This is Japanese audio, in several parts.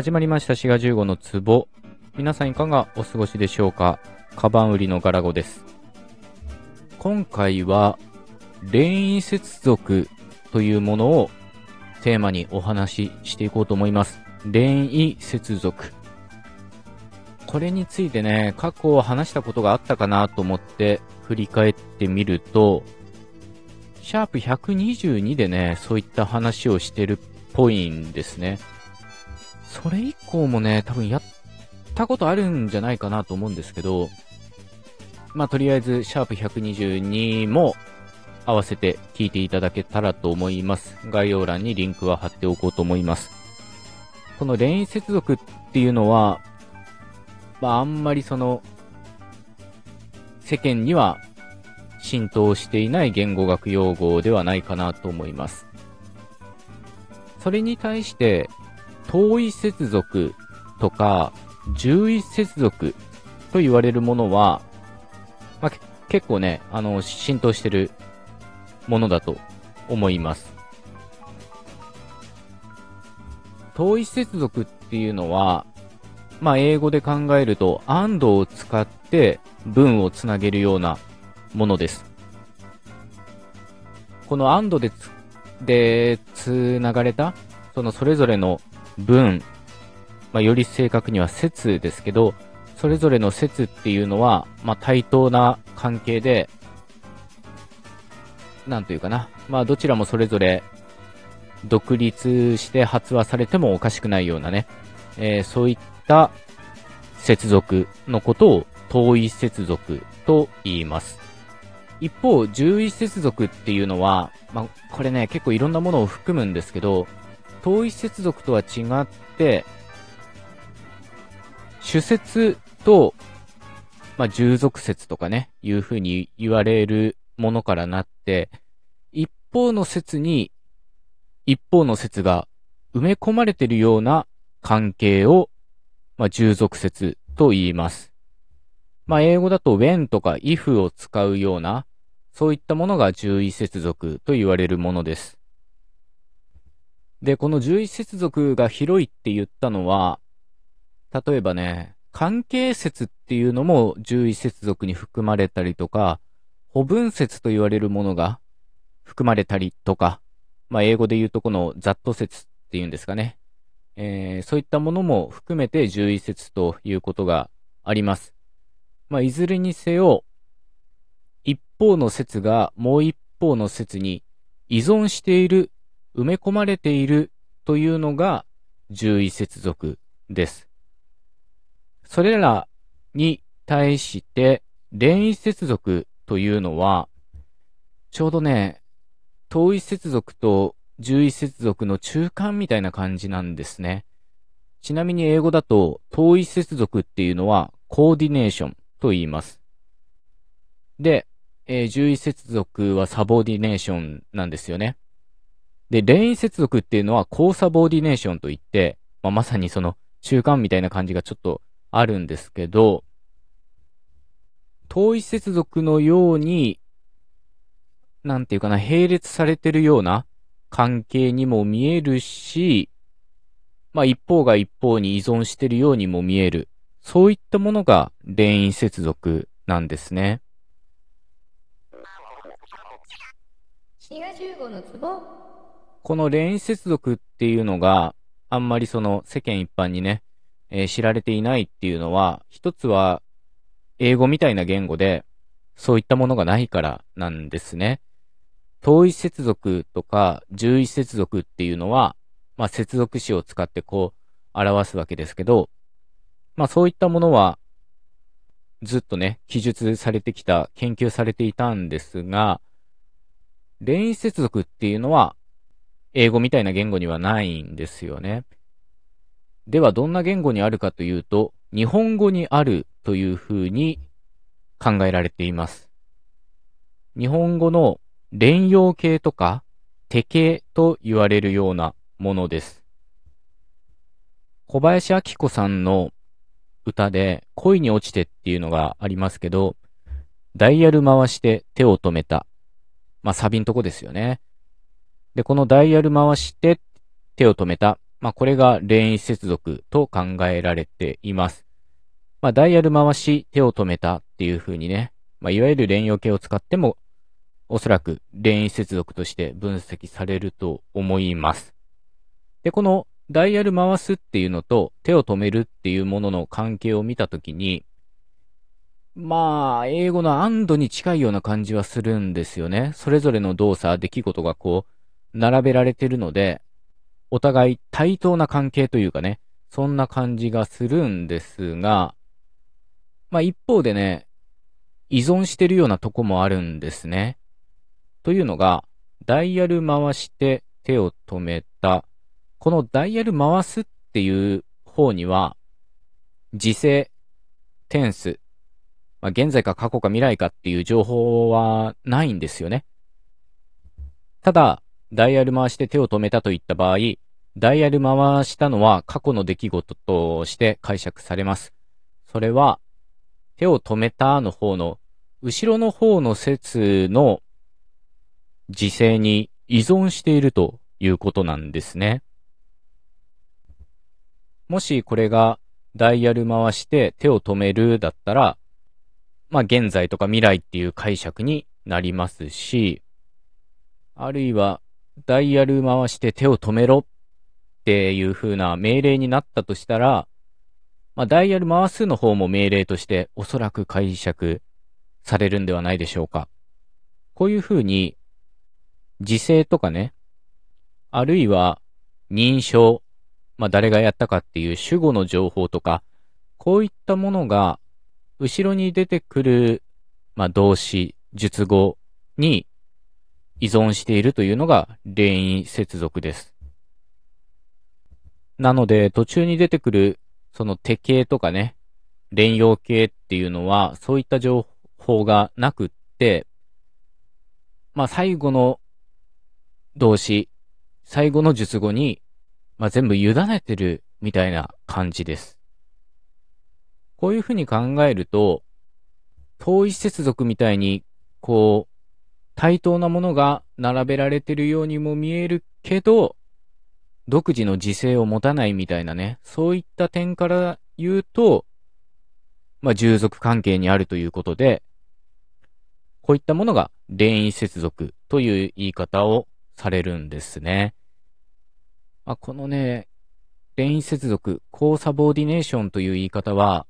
始まりました4月15の壺。皆さんいかがお過ごしでしょうか？カバン売りのガラゴです。今回は、恋意接続というものをテーマにお話ししていこうと思います。恋意接続。これについてね、過去を話したことがあったかなと思って振り返ってみると、シャープ122でね、そういった話をしてるっぽいんですね。それ以降もね、多分やったことあるんじゃないかなと思うんですけど、まあ、とりあえず、シャープ122も合わせて聞いていただけたらと思います。概要欄にリンクは貼っておこうと思います。この連接続っていうのは、まあ、あんまりその、世間には浸透していない言語学用語ではないかなと思います。それに対して、遠い接続とか、重位接続と言われるものは、まあ、結構ね、あの、浸透してるものだと思います。遠い接続っていうのは、まあ、英語で考えると、and を使って文をつなげるようなものです。この and でつ、で、つながれた、そのそれぞれの文、まあ、より正確には説ですけど、それぞれの説っていうのは、まあ、対等な関係で、なんというかな。まあ、どちらもそれぞれ、独立して発話されてもおかしくないようなね、えー、そういった接続のことを遠い接続と言います。一方、重位接続っていうのは、まあ、これね、結構いろんなものを含むんですけど、遠い接続とは違って、主説と、まあ、従属説とかね、いうふうに言われるものからなって、一方の説に、一方の説が埋め込まれているような関係を、まあ、従属説と言います。まあ、英語だと when とか if を使うような、そういったものが従意接続と言われるものです。で、この獣医接続が広いって言ったのは、例えばね、関係説っていうのも獣医接続に含まれたりとか、補分説と言われるものが含まれたりとか、まあ、英語で言うとこのザット説っていうんですかね。えー、そういったものも含めて獣医説ということがあります。まあ、いずれにせよ、一方の説がもう一方の説に依存している埋め込まれているというのが獣医接続です。それらに対して連位接続というのは、ちょうどね、遠い接続と獣医接続の中間みたいな感じなんですね。ちなみに英語だと遠い接続っていうのはコーディネーションと言います。で、えー、獣医接続はサボーディネーションなんですよね。で、レイン接続っていうのは交差ボーディネーションといって、まあ、まさにその中間みたいな感じがちょっとあるんですけど、遠い接続のように、なんていうかな、並列されてるような関係にも見えるし、まあ一方が一方に依存してるようにも見える。そういったものが連因接続なんですね。15のツボこの連接続っていうのがあんまりその世間一般にね、えー、知られていないっていうのは、一つは英語みたいな言語でそういったものがないからなんですね。遠い接続とか重位接続っていうのは、まあ接続詞を使ってこう表すわけですけど、まあそういったものはずっとね、記述されてきた、研究されていたんですが、連位接続っていうのは英語みたいな言語にはないんですよね。ではどんな言語にあるかというと、日本語にあるというふうに考えられています。日本語の連用形とか手形と言われるようなものです。小林明子さんの歌で恋に落ちてっていうのがありますけど、ダイヤル回して手を止めた。まあ、サビんとこですよね。で、このダイヤル回して手を止めた。まあ、これが連位接続と考えられています。まあ、ダイヤル回し、手を止めたっていう風にね、まあ、いわゆる連用形を使っても、おそらく連位接続として分析されると思います。で、このダイヤル回すっていうのと手を止めるっていうものの関係を見たときに、まあ、英語のアンドに近いような感じはするんですよね。それぞれの動作、出来事がこう、並べられてるので、お互い対等な関係というかね、そんな感じがするんですが、まあ一方でね、依存してるようなとこもあるんですね。というのが、ダイヤル回して手を止めた。このダイヤル回すっていう方には、時制、テンス、まあ、現在か過去か未来かっていう情報はないんですよね。ただ、ダイヤル回して手を止めたといった場合、ダイヤル回したのは過去の出来事として解釈されます。それは、手を止めたの方の、後ろの方の説の時勢に依存しているということなんですね。もしこれがダイヤル回して手を止めるだったら、まあ現在とか未来っていう解釈になりますし、あるいはダイヤル回して手を止めろっていう風な命令になったとしたら、まあ、ダイヤル回すの方も命令としておそらく解釈されるんではないでしょうか。こういう風に、時制とかね、あるいは認証、まあ、誰がやったかっていう主語の情報とか、こういったものが、後ろに出てくる、まあ、動詞、述語に依存しているというのが連位接続です。なので、途中に出てくる、その手形とかね、連用形っていうのは、そういった情報がなくって、まあ最後の動詞、最後の述語に、まあ全部委ねてるみたいな感じです。こういうふうに考えると、統一接続みたいに、こう、対等なものが並べられてるようにも見えるけど、独自の自制を持たないみたいなね、そういった点から言うと、まあ、従属関係にあるということで、こういったものが連位接続という言い方をされるんですね。まあ、このね、連位接続、コーサボーディネーションという言い方は、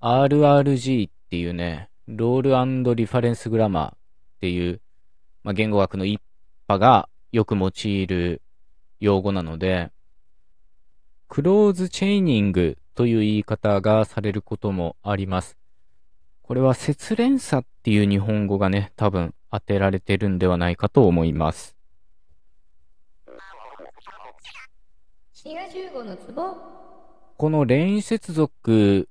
RRG っていうね、ロールリファレンスグラマーっていうまあ、言語学の一派がよく用いる用語なので、クローズチェイニングという言い方がされることもあります。これは節連鎖っていう日本語がね、多分当てられてるんではないかと思います。この連接続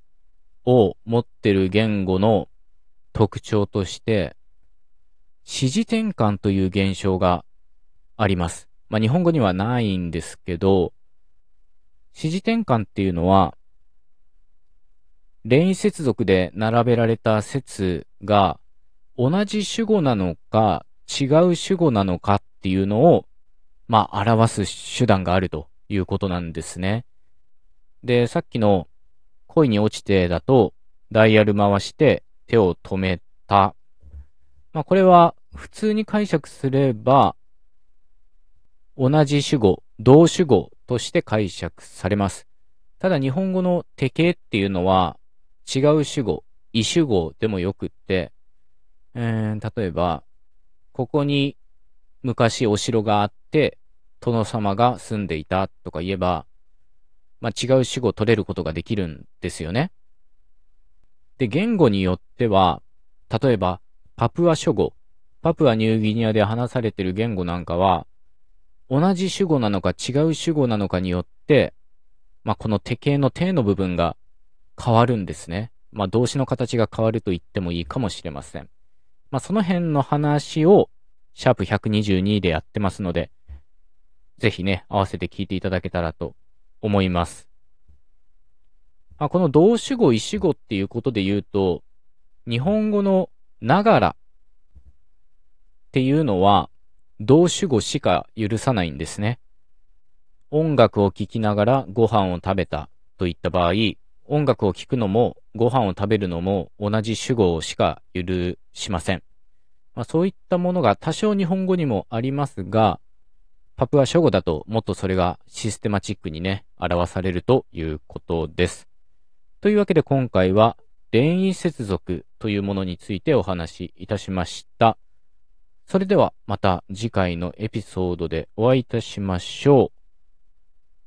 を持ってる言語の特徴として、指示転換という現象があります。まあ、日本語にはないんですけど、指示転換っていうのは、連位接続で並べられた説が同じ主語なのか違う主語なのかっていうのを、まあ、表す手段があるということなんですね。で、さっきの恋に落ちてだと、ダイヤル回して手を止めたまあ、これは普通に解釈すれば、同じ主語、同主語として解釈されます。ただ日本語の手形っていうのは違う主語、異主語でもよくって、えー、例えば、ここに昔お城があって、殿様が住んでいたとか言えば、まあ、違う主語を取れることができるんですよね。で、言語によっては、例えば、パプア諸語、パプアニューギニアで話されている言語なんかは、同じ主語なのか違う主語なのかによって、まあ、この手形の手の部分が変わるんですね。まあ、動詞の形が変わると言ってもいいかもしれません。まあ、その辺の話を、シャープ122でやってますので、ぜひね、合わせて聞いていただけたらと思います。まあ、この動詞語、意詞語っていうことで言うと、日本語のながらっていうのは、動主語しか許さないんですね。音楽を聴きながらご飯を食べたといった場合、音楽を聴くのもご飯を食べるのも同じ主語しか許しません。まあ、そういったものが多少日本語にもありますが、パプア諸語だともっとそれがシステマチックにね、表されるということです。というわけで今回は、連位接続というものについてお話しいたしました。それではまた次回のエピソードでお会いいたしましょ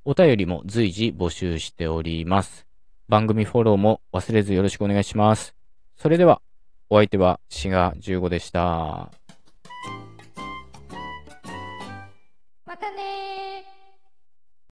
う。お便りも随時募集しております。番組フォローも忘れずよろしくお願いします。それでは、お相手はシガ15でした。